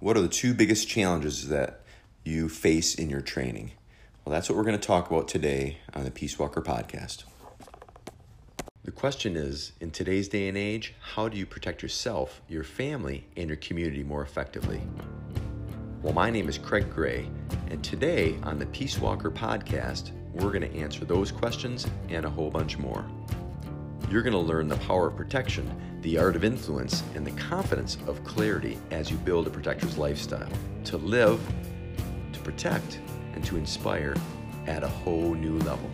What are the two biggest challenges that you face in your training? Well, that's what we're going to talk about today on the Peace Walker podcast. The question is in today's day and age, how do you protect yourself, your family, and your community more effectively? Well, my name is Craig Gray, and today on the Peace Walker podcast, we're going to answer those questions and a whole bunch more. You're going to learn the power of protection, the art of influence, and the confidence of clarity as you build a protector's lifestyle to live, to protect, and to inspire at a whole new level.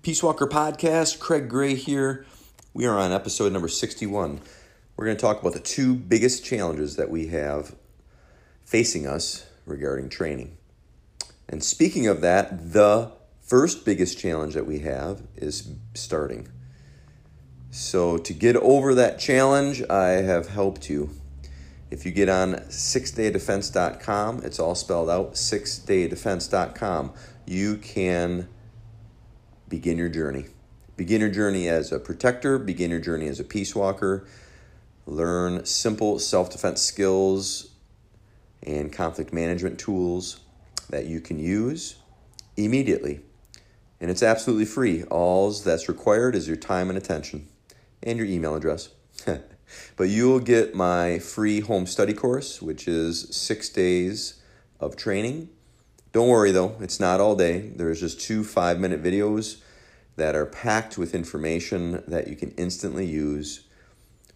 Peace Walker Podcast, Craig Gray here. We are on episode number 61. We're going to talk about the two biggest challenges that we have facing us regarding training. And speaking of that, the first biggest challenge that we have is starting. So, to get over that challenge, I have helped you. If you get on sixdaydefense.com, it's all spelled out sixdaydefense.com, you can begin your journey. Begin your journey as a protector, begin your journey as a peace walker, learn simple self defense skills and conflict management tools that you can use immediately. And it's absolutely free. All that's required is your time and attention and your email address. but you'll get my free home study course, which is six days of training. Don't worry though, it's not all day. There's just two five minute videos that are packed with information that you can instantly use.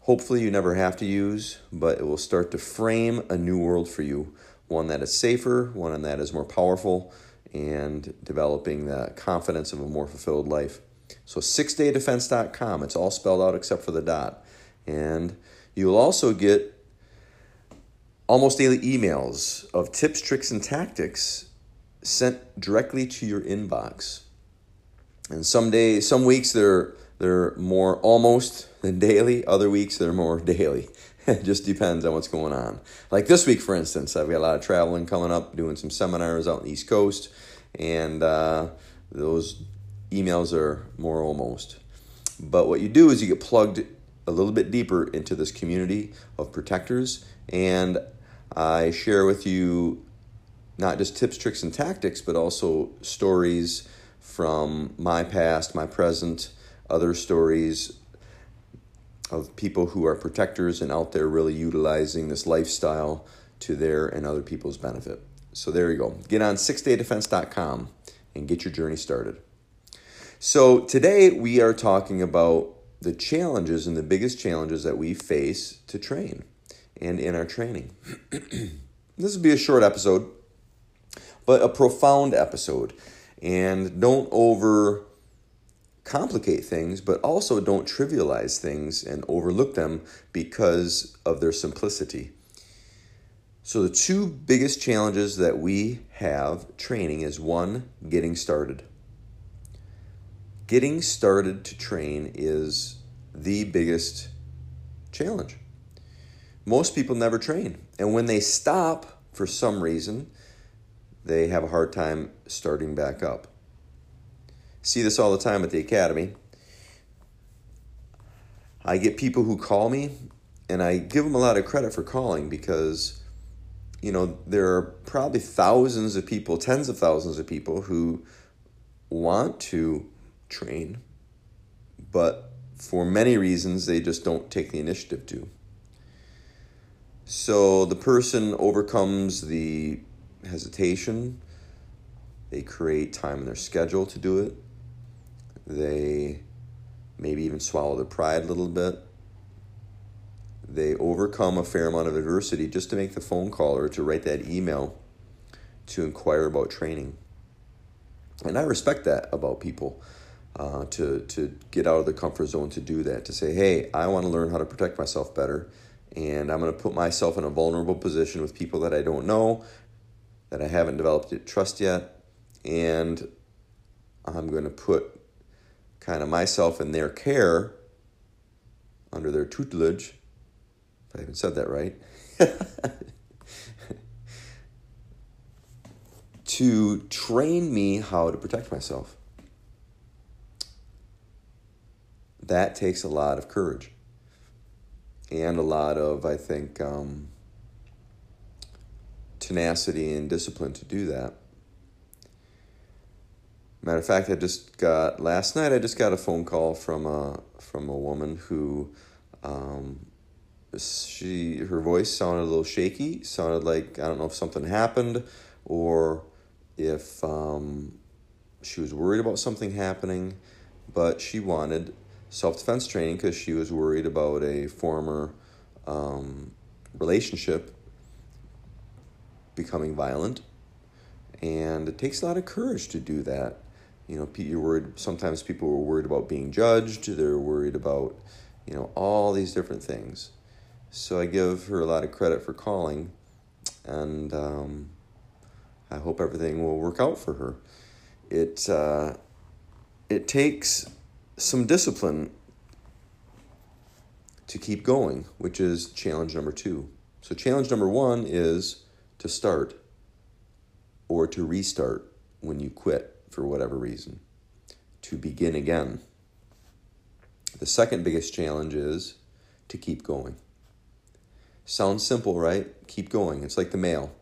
Hopefully, you never have to use, but it will start to frame a new world for you one that is safer, one that is more powerful, and developing the confidence of a more fulfilled life. So, sixdaydefense.com, it's all spelled out except for the dot. And you'll also get almost daily emails of tips, tricks, and tactics sent directly to your inbox. And some days, some weeks they're they're more almost than daily. Other weeks they're more daily. it just depends on what's going on. Like this week, for instance, I've got a lot of traveling coming up, doing some seminars out in the East Coast, and uh, those emails are more almost. But what you do is you get plugged a little bit deeper into this community of protectors, and I share with you not just tips, tricks, and tactics, but also stories from my past, my present, other stories of people who are protectors and out there really utilizing this lifestyle to their and other people's benefit. So there you go. Get on sixdaydefense.com and get your journey started. So today we are talking about the challenges and the biggest challenges that we face to train and in our training. this will be a short episode, but a profound episode. And don't over complicate things, but also don't trivialize things and overlook them because of their simplicity. So, the two biggest challenges that we have training is one, getting started. Getting started to train is the biggest challenge. Most people never train, and when they stop for some reason, they have a hard time starting back up see this all the time at the academy. I get people who call me, and I give them a lot of credit for calling because, you know, there are probably thousands of people, tens of thousands of people who want to train, but for many reasons they just don't take the initiative to. So the person overcomes the hesitation, they create time in their schedule to do it they maybe even swallow their pride a little bit. They overcome a fair amount of adversity just to make the phone call or to write that email to inquire about training. And I respect that about people. Uh, to to get out of the comfort zone to do that to say hey i want to learn how to protect myself better and i'm going to put myself in a vulnerable position with people that i don't know that i haven't developed trust yet and i'm going to put kind of myself in their care under their tutelage. If I even said that right. to train me how to protect myself. That takes a lot of courage. and a lot of, I think, um, tenacity and discipline to do that. Matter of fact, I just got last night. I just got a phone call from a from a woman who, um, she her voice sounded a little shaky. Sounded like I don't know if something happened, or if um, she was worried about something happening, but she wanted self defense training because she was worried about a former um, relationship becoming violent. And it takes a lot of courage to do that. You know, you're worried. Sometimes people are worried about being judged. They're worried about, you know, all these different things. So I give her a lot of credit for calling, and um, I hope everything will work out for her. It uh, it takes some discipline to keep going, which is challenge number two. So challenge number one is to start or to restart when you quit for whatever reason, to begin again. The second biggest challenge is to keep going. Sounds simple, right? Keep going. It's like the mail.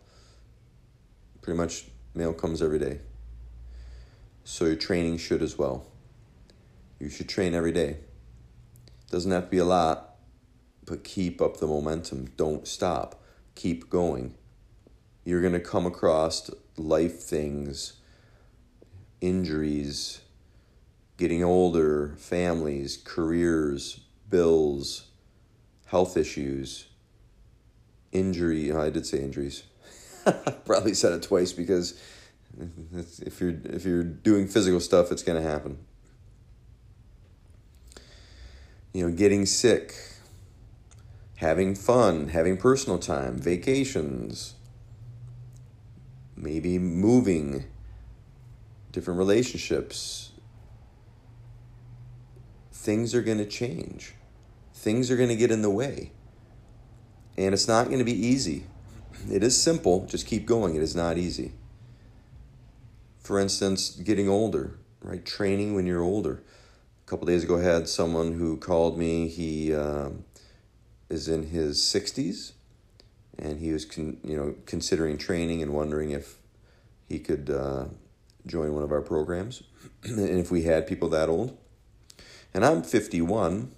Pretty much, mail comes every day. So your training should as well. You should train every day. Doesn't have to be a lot, but keep up the momentum. Don't stop. Keep going you're going to come across life things, injuries, getting older, families, careers, bills, health issues, injury. I did say injuries. Probably said it twice because if you're if you're doing physical stuff, it's to happen. You know, getting sick, having fun, having personal time, vacations, maybe moving, different relationships. Things are going to change. Things are going to get in the way. And it's not going to be easy. It is simple, just keep going. It is not easy. For instance, getting older, right? Training when you're older. A couple days ago, I had someone who called me. He um, is in his 60s and he was con- you know considering training and wondering if he could uh, join one of our programs. And if we had people that old and i'm 51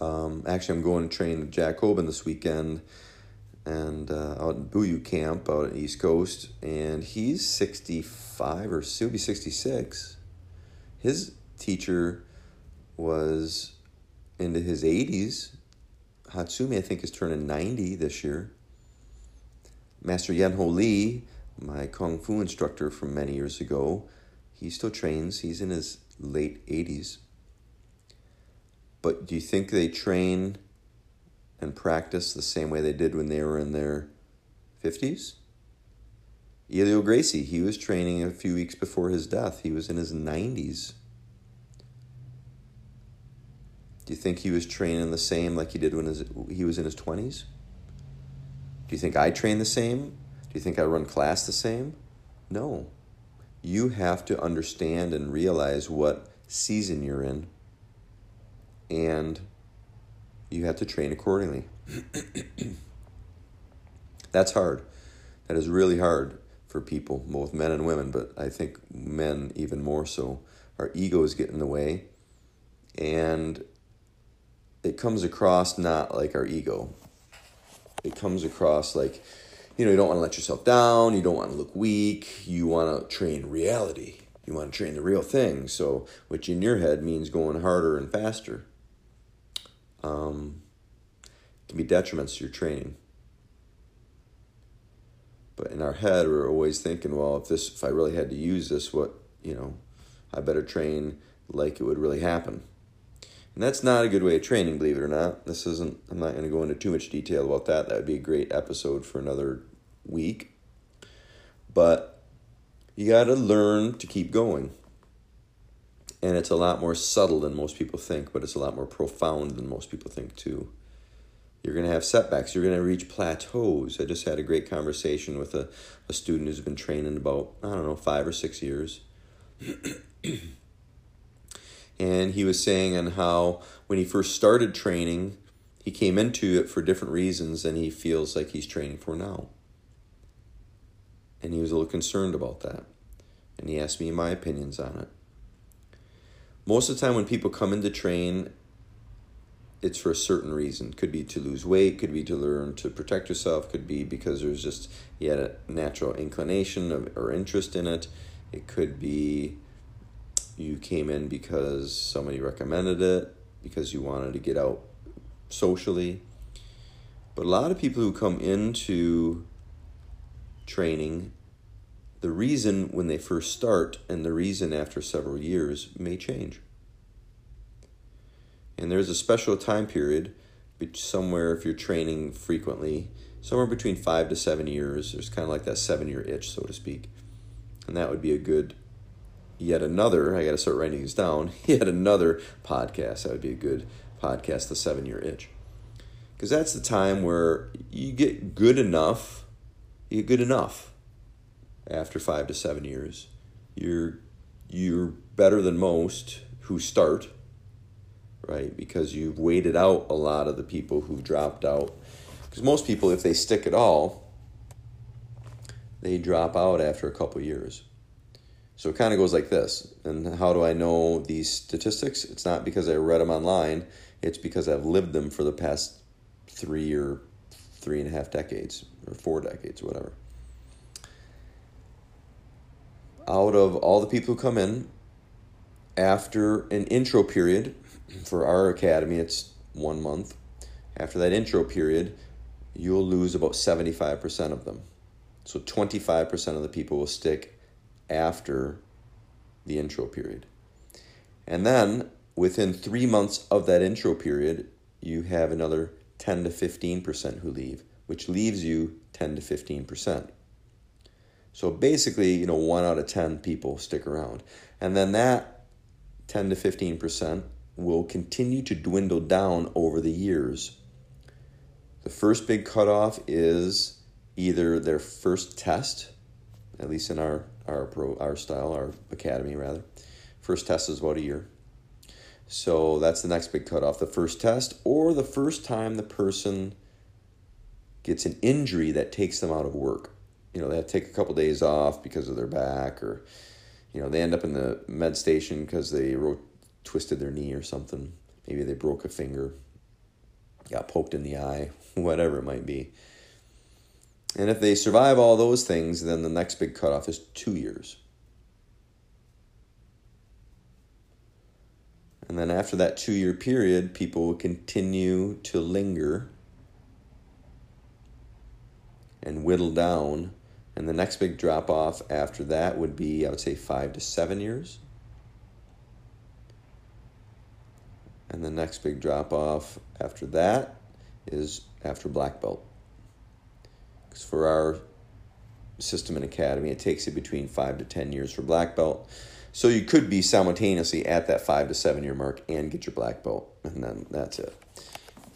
um, actually i'm going to train jack Hoban this weekend and uh, out in Buyu camp out in east coast and he's 65 or he'll be 66 his teacher was into his 80s Hatsumi, I think, is turning 90 this year. Master Yenho Lee, my Kung Fu instructor from many years ago, he still trains. He's in his late 80s. But do you think they train and practice the same way they did when they were in their 50s? Helio Gracie, he was training a few weeks before his death. He was in his 90s. Do you think he was training the same like he did when his, he was in his 20s? Do you think I train the same? Do you think I run class the same? No. You have to understand and realize what season you're in, and you have to train accordingly. That's hard. That is really hard for people, both men and women, but I think men even more so. Our egos get in the way, and it comes across not like our ego. It comes across like, you know, you don't want to let yourself down. You don't want to look weak. You want to train reality. You want to train the real thing. So, which in your head means going harder and faster. Um, can be detriments to your training. But in our head, we're always thinking, well, if this, if I really had to use this, what, you know, I better train like it would really happen. And that's not a good way of training, believe it or not. This isn't, I'm not going to go into too much detail about that. That would be a great episode for another week. But you got to learn to keep going. And it's a lot more subtle than most people think, but it's a lot more profound than most people think, too. You're going to have setbacks. You're going to reach plateaus. I just had a great conversation with a, a student who's been training about, I don't know, five or six years. and he was saying on how when he first started training, he came into it for different reasons than he feels like he's training for now. And he was a little concerned about that. And he asked me my opinions on it. Most of the time, when people come in to train, it's for a certain reason. Could be to lose weight, could be to learn to protect yourself, could be because there's just had a natural inclination of, or interest in it. It could be you came in because somebody recommended it, because you wanted to get out socially. But a lot of people who come into training, the reason when they first start and the reason after several years may change. And there's a special time period somewhere if you're training frequently, somewhere between five to seven years. There's kind of like that seven year itch, so to speak. And that would be a good, yet another, I got to start writing these down, yet another podcast. That would be a good podcast, The Seven Year Itch. Because that's the time where you get good enough, you get good enough after five to seven years. You're, you're better than most who start right? Because you've waited out a lot of the people who've dropped out. Because most people, if they stick at all, they drop out after a couple years. So it kind of goes like this. And how do I know these statistics? It's not because I read them online, it's because I've lived them for the past three or three and a half decades, or four decades, whatever. Out of all the people who come in, after an intro period, for our academy, it's one month. After that intro period, you'll lose about 75% of them. So 25% of the people will stick after the intro period. And then within three months of that intro period, you have another 10 to 15% who leave, which leaves you 10 to 15%. So basically, you know, one out of 10 people stick around. And then that 10 to 15% will continue to dwindle down over the years. The first big cutoff is either their first test, at least in our our pro our style, our academy rather. First test is about a year. So that's the next big cutoff, the first test, or the first time the person gets an injury that takes them out of work. You know, they have to take a couple days off because of their back, or you know, they end up in the med station because they wrote twisted their knee or something. Maybe they broke a finger, got poked in the eye, whatever it might be. And if they survive all those things, then the next big cutoff is two years. And then after that two year period, people will continue to linger and whittle down. And the next big drop off after that would be, I would say, five to seven years. And the next big drop off after that is after black belt. Because for our system and academy, it takes you between five to 10 years for black belt. So you could be simultaneously at that five to seven year mark and get your black belt, and then that's it.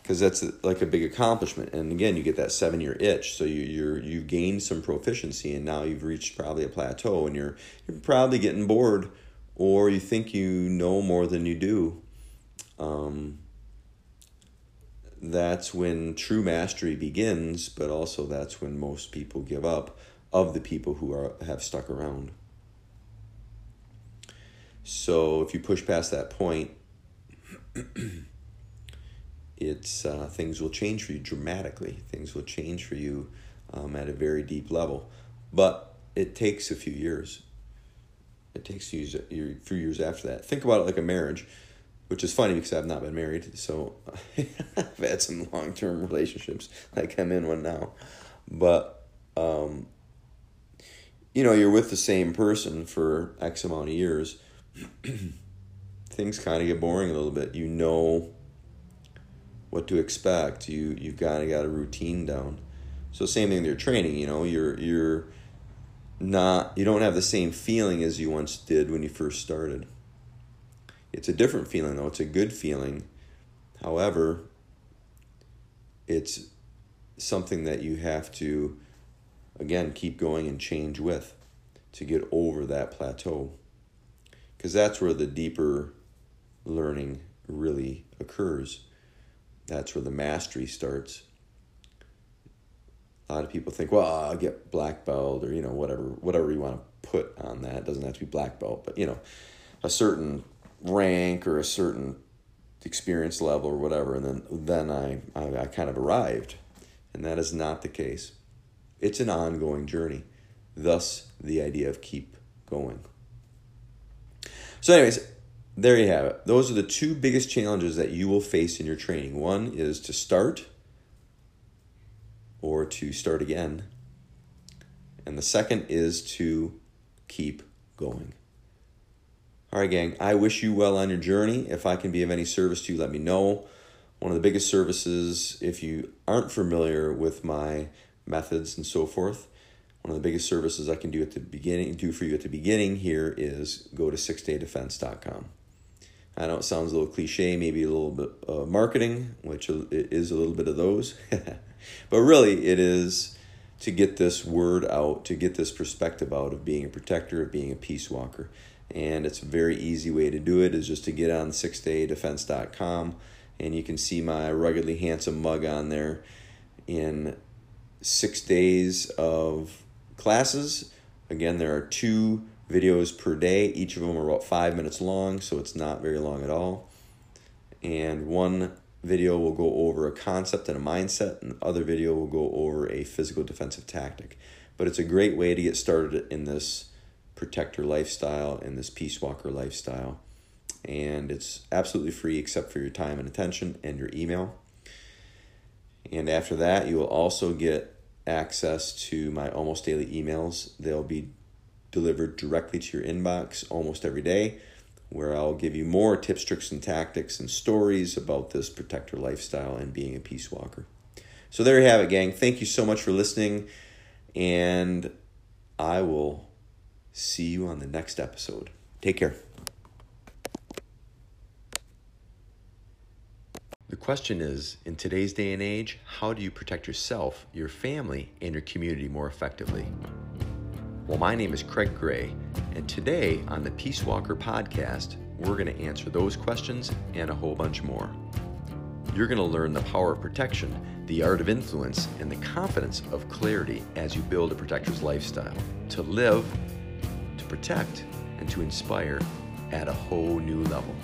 Because that's like a big accomplishment, and again, you get that seven year itch. So you you're you've gained some proficiency, and now you've reached probably a plateau, and you're you're probably getting bored, or you think you know more than you do, um, that's when true mastery begins, but also that's when most people give up of the people who are have stuck around. So if you push past that point, it's uh, things will change for you dramatically. Things will change for you um, at a very deep level, but it takes a few years. It takes you a few years after that. Think about it like a marriage which is funny because I've not been married, so I've had some long term relationships. Like I'm in one now, but um, you know, you're with the same person for X amount of years. Things kind of get boring a little bit. You know what to expect. You you've kind of got a routine down. So same thing with your training. You know, you're you're not you don't have the same feeling as you once did when you first started. It's a different feeling, though. It's a good feeling. However, it's something that you have to, again, keep going and change with to get over that plateau. Because that's where the deeper learning really occurs. That's where the mastery starts. A lot of people think, well, I'll get black belt or you know whatever whatever you want to put on that. It doesn't have to be black belt, but you know, a certain rank or a certain experience level or whatever, and then then I, I, I kind of arrived, and that is not the case. It's an ongoing journey. Thus, the idea of keep going. So, anyways, there you have it. Those are the two biggest challenges that you will face in your training. One is to start or to start again. And the second is to keep going. All right, gang, I wish you well on your journey. If I can be of any service to you, let me know. One of the biggest services, if you aren't familiar with my methods and so forth, one of the biggest services I can do at the beginning, do for you at the beginning here is go to sixdaydefense.com. I know it sounds a little cliche, maybe a little bit of marketing, which is a little bit of those. but really, it is to get this word out, to get this perspective out of being a protector, of being a peace walker. And it's a very easy way to do it is just to get on sixdaydefense.com and you can see my ruggedly handsome mug on there in six days of classes. Again, there are two videos per day. Each of them are about five minutes long, so it's not very long at all. And one video will go over a concept and a mindset, and the other video will go over a physical defensive tactic. But it's a great way to get started in this protector lifestyle, and this peace walker lifestyle. And it's absolutely free except for your time and attention and your email. And after that, you will also get access to my almost daily emails. They'll be delivered directly to your inbox almost every day, where I'll give you more tips, tricks, and tactics and stories about this protector lifestyle and being a peace walker. So there you have it, gang. Thank you so much for listening, and I will see you on the next episode. Take care. The question is in today's day and age, how do you protect yourself, your family, and your community more effectively? Well, my name is Craig Gray, and today on the Peace Walker podcast, we're going to answer those questions and a whole bunch more. You're going to learn the power of protection, the art of influence, and the confidence of clarity as you build a protector's lifestyle to live, protect, and to inspire at a whole new level.